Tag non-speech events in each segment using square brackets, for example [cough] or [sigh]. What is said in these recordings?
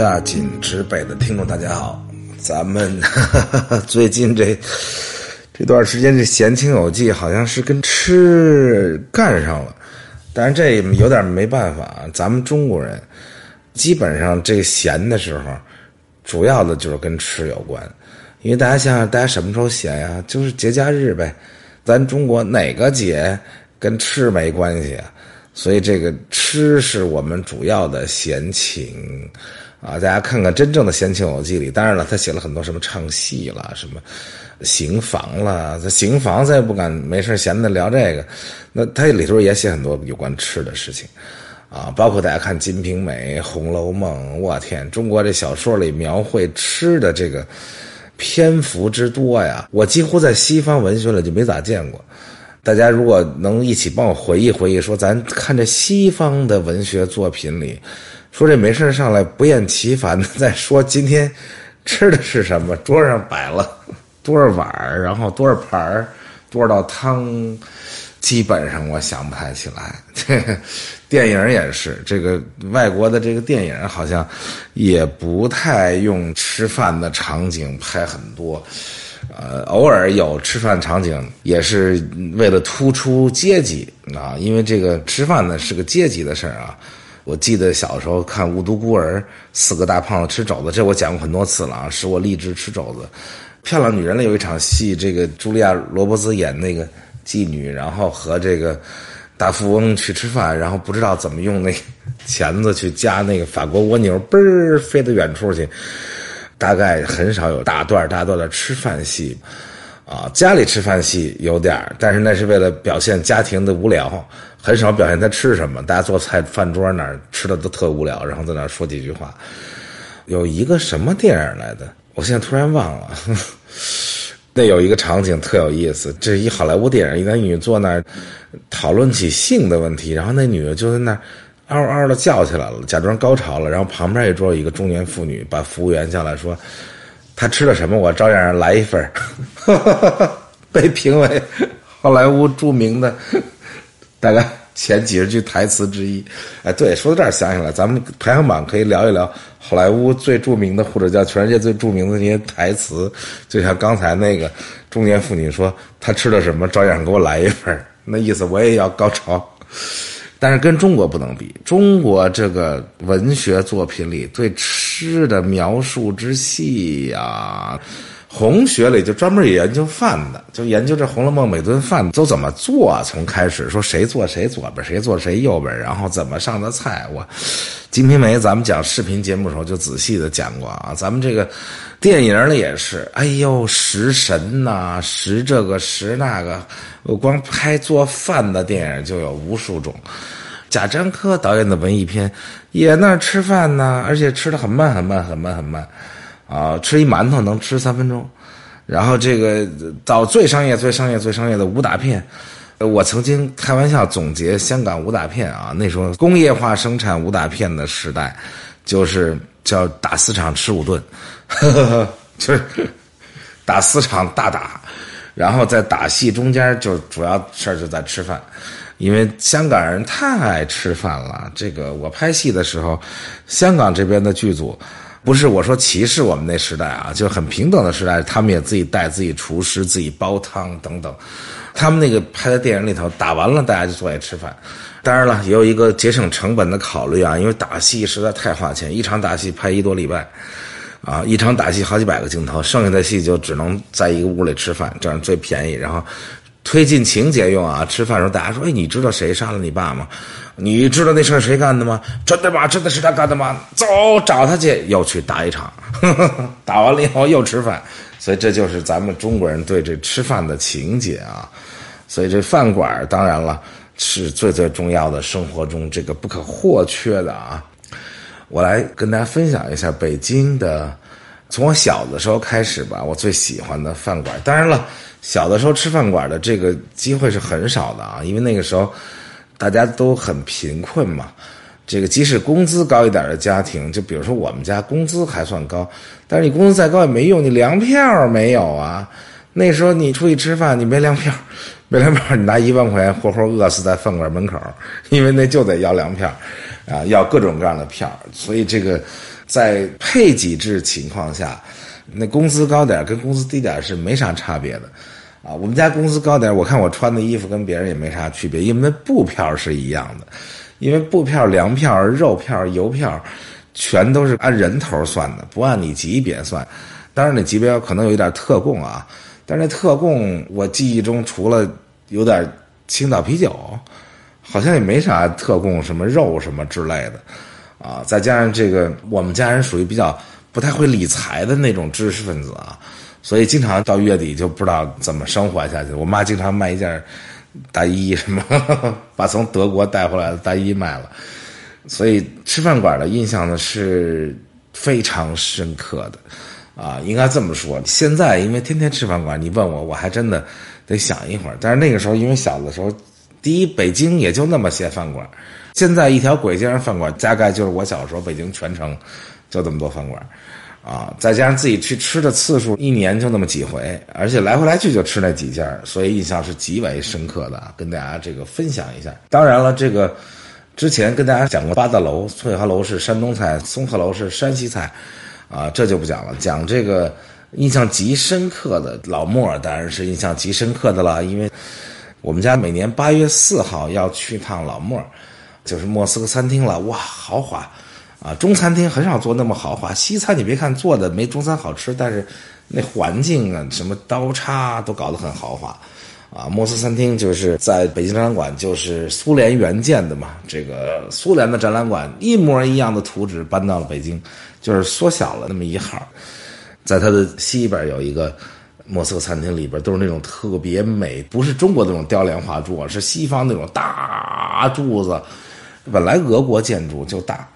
大锦之北的听众，大家好！咱们 [laughs] 最近这这段时间，这《闲情有记》好像是跟吃干上了，但是这有点没办法。咱们中国人基本上这闲的时候，主要的就是跟吃有关。因为大家想想，大家什么时候闲呀？就是节假日呗。咱中国哪个节跟吃没关系啊？所以这个吃是我们主要的闲情啊！大家看看真正的《闲情有记》里，当然了，他写了很多什么唱戏了，什么行房了。这行房咱也不敢没事闲的聊这个。那他里头也写很多有关吃的事情啊，包括大家看《金瓶梅》《红楼梦》，我天，中国这小说里描绘吃的这个篇幅之多呀，我几乎在西方文学里就没咋见过。大家如果能一起帮我回忆回忆，说咱看这西方的文学作品里，说这没事上来不厌其烦的在说今天吃的是什么，桌上摆了多少碗然后多少盘多少道汤，基本上我想不太起来。[laughs] 电影也是，这个外国的这个电影好像也不太用吃饭的场景拍很多。呃，偶尔有吃饭场景，也是为了突出阶级啊，因为这个吃饭呢是个阶级的事儿啊。我记得小时候看《雾都孤儿》，四个大胖子吃肘子，这我讲过很多次了啊，使我立志吃肘子。漂亮女人里有一场戏，这个茱莉亚·罗伯兹演那个妓女，然后和这个大富翁去吃饭，然后不知道怎么用那钳子去夹那个法国蜗牛，嘣儿飞到远处去。大概很少有大段大段的吃饭戏，啊，家里吃饭戏有点但是那是为了表现家庭的无聊，很少表现他吃什么。大家做菜饭桌那儿吃的都特无聊，然后在那儿说几句话。有一个什么电影来的，我现在突然忘了。[laughs] 那有一个场景特有意思，这是一好莱坞电影，一男一女坐那儿讨论起性的问题，然后那女的就在那儿。嗷嗷的叫起来了，假装高潮了。然后旁边一桌有一个中年妇女，把服务员叫来说：“他吃了什么？我照样来一份 [laughs] 被评为 [laughs] 好莱坞著名的大概前几十句台词之一。哎，对，说到这儿想起来，咱们排行榜可以聊一聊好莱坞最著名的，或者叫全世界最著名的那些台词。就像刚才那个中年妇女说：“他吃了什么？照样给我来一份那意思我也要高潮。但是跟中国不能比，中国这个文学作品里对吃诗的描述之细呀，红学里就专门研究饭的，就研究这《红楼梦》每顿饭都怎么做，从开始说谁坐谁左边，谁坐谁右边，然后怎么上的菜。我《金瓶梅》咱们讲视频节目的时候就仔细的讲过啊，咱们这个电影里也是，哎呦食神呐，食这个食那个。我光拍做饭的电影就有无数种，贾樟柯导演的文艺片也那儿吃饭呢，而且吃的很慢很慢很慢很慢，啊，吃一馒头能吃三分钟，然后这个到最商业最商业最商业的武打片，我曾经开玩笑总结香港武打片啊，那时候工业化生产武打片的时代，就是叫打四场吃五顿，[laughs] 就是打四场大打。然后在打戏中间，就主要事儿就在吃饭，因为香港人太爱吃饭了。这个我拍戏的时候，香港这边的剧组，不是我说歧视我们那时代啊，就很平等的时代，他们也自己带自己厨师，自己煲汤等等。他们那个拍的电影里头，打完了大家就坐下吃饭。当然了，也有一个节省成本的考虑啊，因为打戏实在太花钱，一场打戏拍一多礼拜。啊，一场打戏好几百个镜头，剩下的戏就只能在一个屋里吃饭，这样最便宜。然后推进情节用啊，吃饭的时候大家说：“哎，你知道谁杀了你爸吗？你知道那事儿谁干的吗？真的吗？真的是他干的吗？走，找他去，又去打一场，[laughs] 打完了以后又吃饭。所以这就是咱们中国人对这吃饭的情节啊。所以这饭馆当然了是最最重要的生活中这个不可或缺的啊。我来跟大家分享一下北京的，从我小的时候开始吧，我最喜欢的饭馆。当然了，小的时候吃饭馆的这个机会是很少的啊，因为那个时候大家都很贫困嘛。这个即使工资高一点的家庭，就比如说我们家工资还算高，但是你工资再高也没用，你粮票没有啊。那时候你出去吃饭，你没粮票，[laughs] 没粮票，你拿一万块钱活活饿死在饭馆门口，因为那就得要粮票。啊，要各种各样的票，所以这个在配给制情况下，那工资高点跟工资低点是没啥差别的。啊，我们家工资高点，我看我穿的衣服跟别人也没啥区别，因为布票是一样的，因为布票、粮票、肉票、油票，全都是按人头算的，不按你级别算。当然，那级别可能有一点特供啊，但是那特供我记忆中除了有点青岛啤酒，好像也没啥特供什么肉什么之类的，啊，再加上这个我们家人属于比较不太会理财的那种知识分子啊。所以经常到月底就不知道怎么生活下去。我妈经常卖一件大衣，什么 [laughs] 把从德国带回来的大衣卖了。所以吃饭馆的印象呢是非常深刻的，啊，应该这么说。现在因为天天吃饭馆，你问我，我还真的得想一会儿。但是那个时候，因为小的时候，第一北京也就那么些饭馆，现在一条鬼街上饭馆大概就是我小时候北京全城就这么多饭馆。啊，再加上自己去吃的次数，一年就那么几回，而且来回来去就吃那几家，所以印象是极为深刻的。跟大家这个分享一下。当然了，这个之前跟大家讲过八大楼，翠华楼是山东菜，松鹤楼是山西菜，啊，这就不讲了。讲这个印象极深刻的老莫，当然是印象极深刻的了，因为我们家每年八月四号要去趟老莫，就是莫斯科餐厅了，哇，豪华。啊，中餐厅很少做那么豪华。西餐你别看做的没中餐好吃，但是那环境啊，什么刀叉都搞得很豪华。啊，莫斯科餐厅就是在北京展览馆，就是苏联援建的嘛。这个苏联的展览馆一模一样的图纸搬到了北京，就是缩小了那么一号。在它的西边有一个莫斯科餐厅，里边都是那种特别美，不是中国那种雕梁画柱，是西方那种大柱子。本来俄国建筑就大。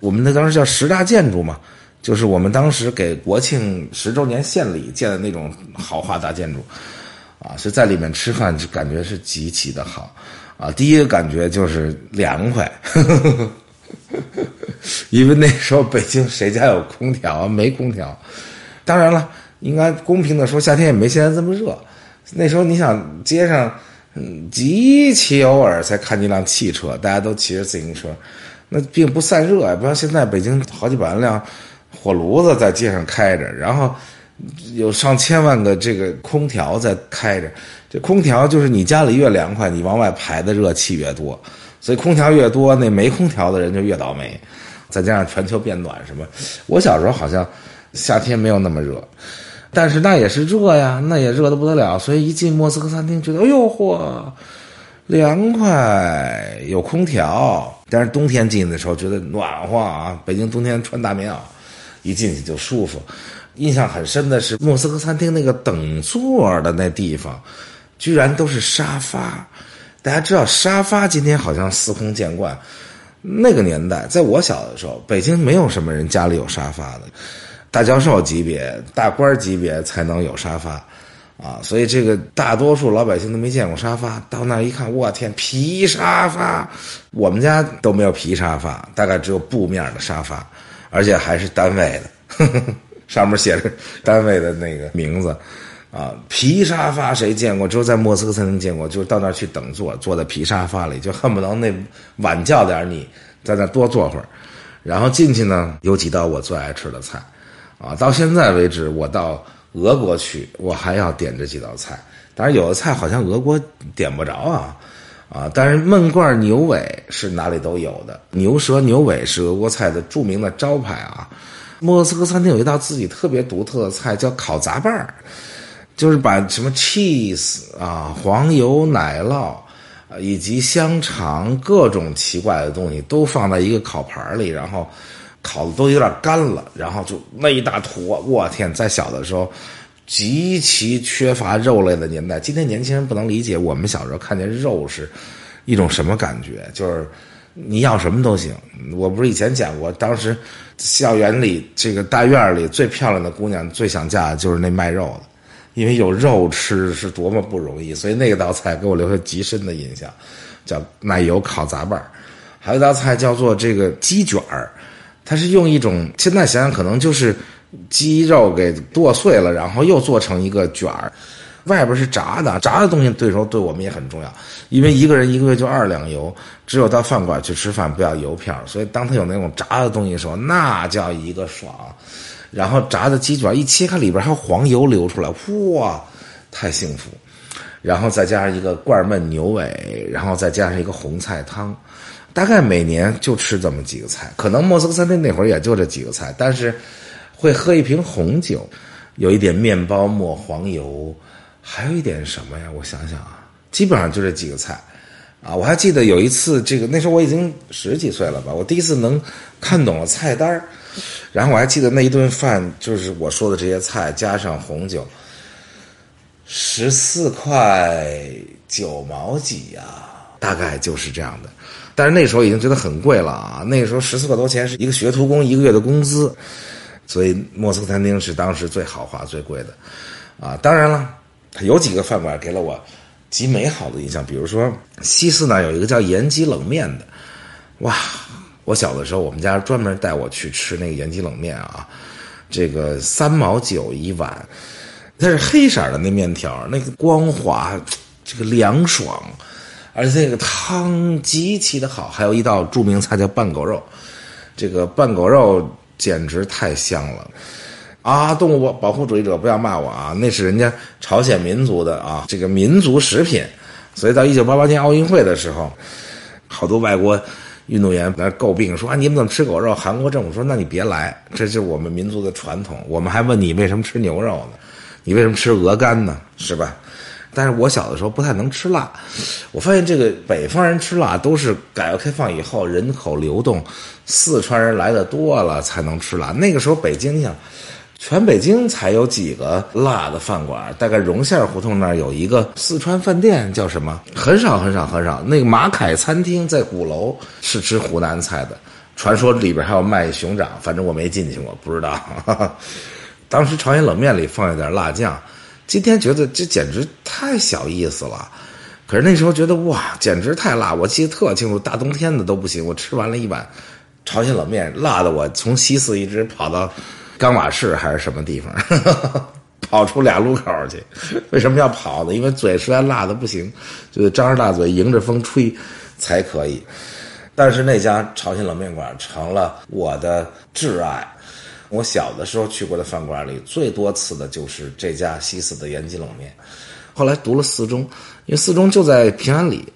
我们那当时叫十大建筑嘛，就是我们当时给国庆十周年献礼建的那种豪华大建筑，啊，是在里面吃饭就感觉是极其的好，啊，第一个感觉就是凉快，[laughs] 因为那时候北京谁家有空调啊？没空调。当然了，应该公平的说，夏天也没现在这么热。那时候你想街上，嗯，极其偶尔才看见一辆汽车，大家都骑着自行车。那并不散热呀，不像现在北京好几百万辆火炉子在街上开着，然后有上千万个这个空调在开着。这空调就是你家里越凉快，你往外排的热气越多，所以空调越多，那没空调的人就越倒霉。再加上全球变暖什么，我小时候好像夏天没有那么热，但是那也是热呀，那也热的不得了。所以一进莫斯科餐厅，觉得哎呦嚯！凉快，有空调，但是冬天进去的时候觉得暖和啊。北京冬天穿大棉袄，一进去就舒服。印象很深的是莫斯科餐厅那个等座的那地方，居然都是沙发。大家知道沙发今天好像司空见惯，那个年代，在我小的时候，北京没有什么人家里有沙发的，大教授级别、大官级别才能有沙发。啊，所以这个大多数老百姓都没见过沙发，到那儿一看，我天，皮沙发！我们家都没有皮沙发，大概只有布面的沙发，而且还是单位的，呵 [laughs] 呵上面写着单位的那个名字。啊，皮沙发谁见过？只有在莫斯科才能见过，就是到那儿去等座，坐在皮沙发里，就恨不得那晚叫点你在那多坐会儿。然后进去呢，有几道我最爱吃的菜，啊，到现在为止，我到。俄国去，我还要点这几道菜。当然，有的菜好像俄国点不着啊，啊！但是焖罐牛尾是哪里都有的，牛舌牛尾是俄国菜的著名的招牌啊。莫斯科餐厅有一道自己特别独特的菜，叫烤杂拌儿，就是把什么 cheese 啊、黄油、奶酪以及香肠各种奇怪的东西都放在一个烤盘里，然后。烤的都有点干了，然后就那一大坨，我天！在小的时候，极其缺乏肉类的年代，今天年轻人不能理解我们小时候看见肉是一种什么感觉，就是你要什么都行。我不是以前讲过，当时校园里这个大院里最漂亮的姑娘最想嫁的就是那卖肉的，因为有肉吃是多么不容易，所以那道菜给我留下极深的印象，叫奶油烤杂拌。还有一道菜叫做这个鸡卷儿。它是用一种现在想想可能就是鸡肉给剁碎了，然后又做成一个卷儿，外边是炸的，炸的东西对时候对我们也很重要，因为一个人一个月就二两油，只有到饭馆去吃饭不要油票，所以当他有那种炸的东西的时候，那叫一个爽。然后炸的鸡卷一切开，里边还有黄油流出来，哇，太幸福。然后再加上一个罐焖牛尾，然后再加上一个红菜汤，大概每年就吃这么几个菜。可能莫斯科餐厅那会儿也就这几个菜，但是会喝一瓶红酒，有一点面包抹黄油，还有一点什么呀？我想想啊，基本上就这几个菜。啊，我还记得有一次，这个那时候我已经十几岁了吧，我第一次能看懂了菜单然后我还记得那一顿饭，就是我说的这些菜加上红酒，十四块九毛几呀，大概就是这样的。但是那时候已经觉得很贵了啊，那个时候十四块多钱是一个学徒工一个月的工资，所以莫斯科餐厅是当时最豪华最贵的。啊，当然了，它有几个饭馆给了我极美好的印象，比如说西四那有一个叫延吉冷面的，哇。我小的时候，我们家专门带我去吃那个延吉冷面啊，这个三毛九一碗，它是黑色的那面条，那个光滑，这个凉爽，而且那个汤极其的好，还有一道著名菜叫拌狗肉，这个拌狗肉简直太香了啊！动物保护主义者不要骂我啊，那是人家朝鲜民族的啊，这个民族食品，所以到一九八八年奥运会的时候，好多外国。运动员来诟病说啊，你们怎么吃狗肉？韩国政府说，那你别来，这是我们民族的传统。我们还问你为什么吃牛肉呢？你为什么吃鹅肝呢？是吧？但是我小的时候不太能吃辣，我发现这个北方人吃辣都是改革开放以后人口流动，四川人来的多了才能吃辣。那个时候北京，你想。全北京才有几个辣的饭馆，大概荣县胡同那儿有一个四川饭店，叫什么？很少很少很少。那个马凯餐厅在鼓楼是吃湖南菜的，传说里边还有卖熊掌，反正我没进去过，不知道。[laughs] 当时朝鲜冷面里放一点辣酱，今天觉得这简直太小意思了，可是那时候觉得哇，简直太辣！我记得特清楚，大冬天的都不行，我吃完了一碗朝鲜冷面，辣的我从西四一直跑到。钢瓦市还是什么地方？[laughs] 跑出俩路口去，为什么要跑呢？因为嘴实在辣的不行，就得张着大嘴迎着风吹才可以。但是那家朝鲜冷面馆成了我的挚爱。我小的时候去过的饭馆里，最多次的就是这家西四的延吉冷面。后来读了四中，因为四中就在平安里，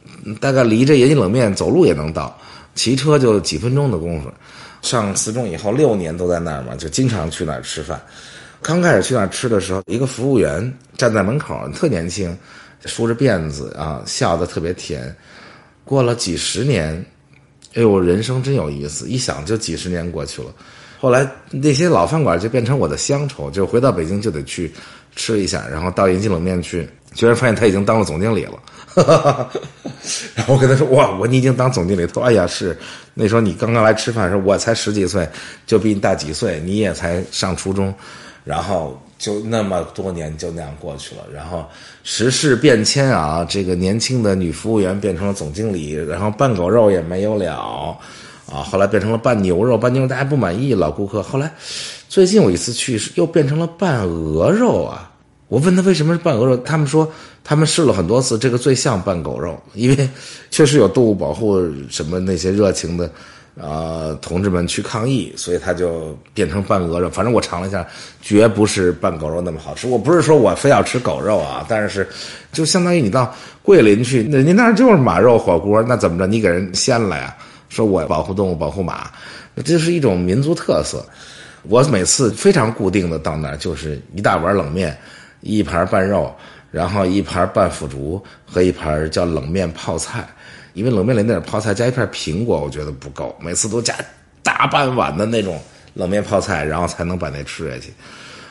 大概离这延吉冷面走路也能到，骑车就几分钟的功夫。上四中以后六年都在那儿嘛，就经常去那儿吃饭。刚开始去那儿吃的时候，一个服务员站在门口，特年轻，梳着辫子啊，笑得特别甜。过了几十年，哎呦，人生真有意思，一想就几十年过去了。后来那些老饭馆就变成我的乡愁，就回到北京就得去吃一下，然后到延吉冷面去，居然发现他已经当了总经理了。[laughs] 然后我跟他说：“哇，我你已经当总经理。[laughs] ”他说：“哎呀，是那时候你刚刚来吃饭的时候，我才十几岁，就比你大几岁，你也才上初中，然后就那么多年就那样过去了。然后时事变迁啊，这个年轻的女服务员变成了总经理，然后拌狗肉也没有了啊，后来变成了拌牛肉，拌牛肉大家不满意，老顾客。后来最近我一次去，又变成了拌鹅肉啊。”我问他为什么是拌鹅肉，他们说他们试了很多次，这个最像拌狗肉，因为确实有动物保护什么那些热情的，呃，同志们去抗议，所以他就变成拌鹅肉。反正我尝了一下，绝不是拌狗肉那么好吃。我不是说我非要吃狗肉啊，但是就相当于你到桂林去，人家那就是马肉火锅，那怎么着？你给人掀了呀？说我保护动物，保护马，这是一种民族特色。我每次非常固定的到那儿，就是一大碗冷面。一盘拌肉，然后一盘拌腐竹和一盘叫冷面泡菜，因为冷面里那点泡菜加一片苹果，我觉得不够，每次都加大半碗的那种冷面泡菜，然后才能把那吃下去，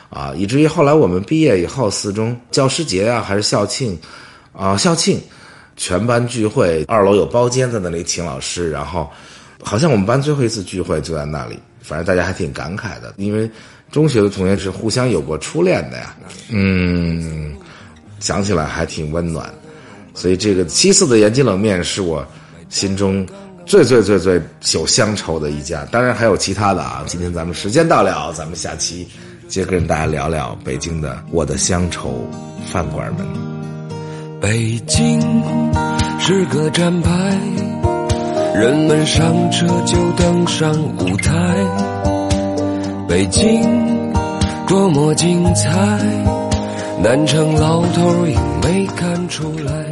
啊，以至于后来我们毕业以后，四中教师节啊，还是校庆，啊，校庆，全班聚会，二楼有包间在那里请老师，然后好像我们班最后一次聚会就在那里，反正大家还挺感慨的，因为。中学的同学是互相有过初恋的呀，嗯，想起来还挺温暖，所以这个七四的延吉冷面是我心中最最最最有乡愁的一家，当然还有其他的啊。今天咱们时间到了，咱们下期接着跟大家聊聊北京的我的乡愁饭馆们。北京是个站牌，人们上车就登上舞台。北京多么精彩，南城老头也没看出来。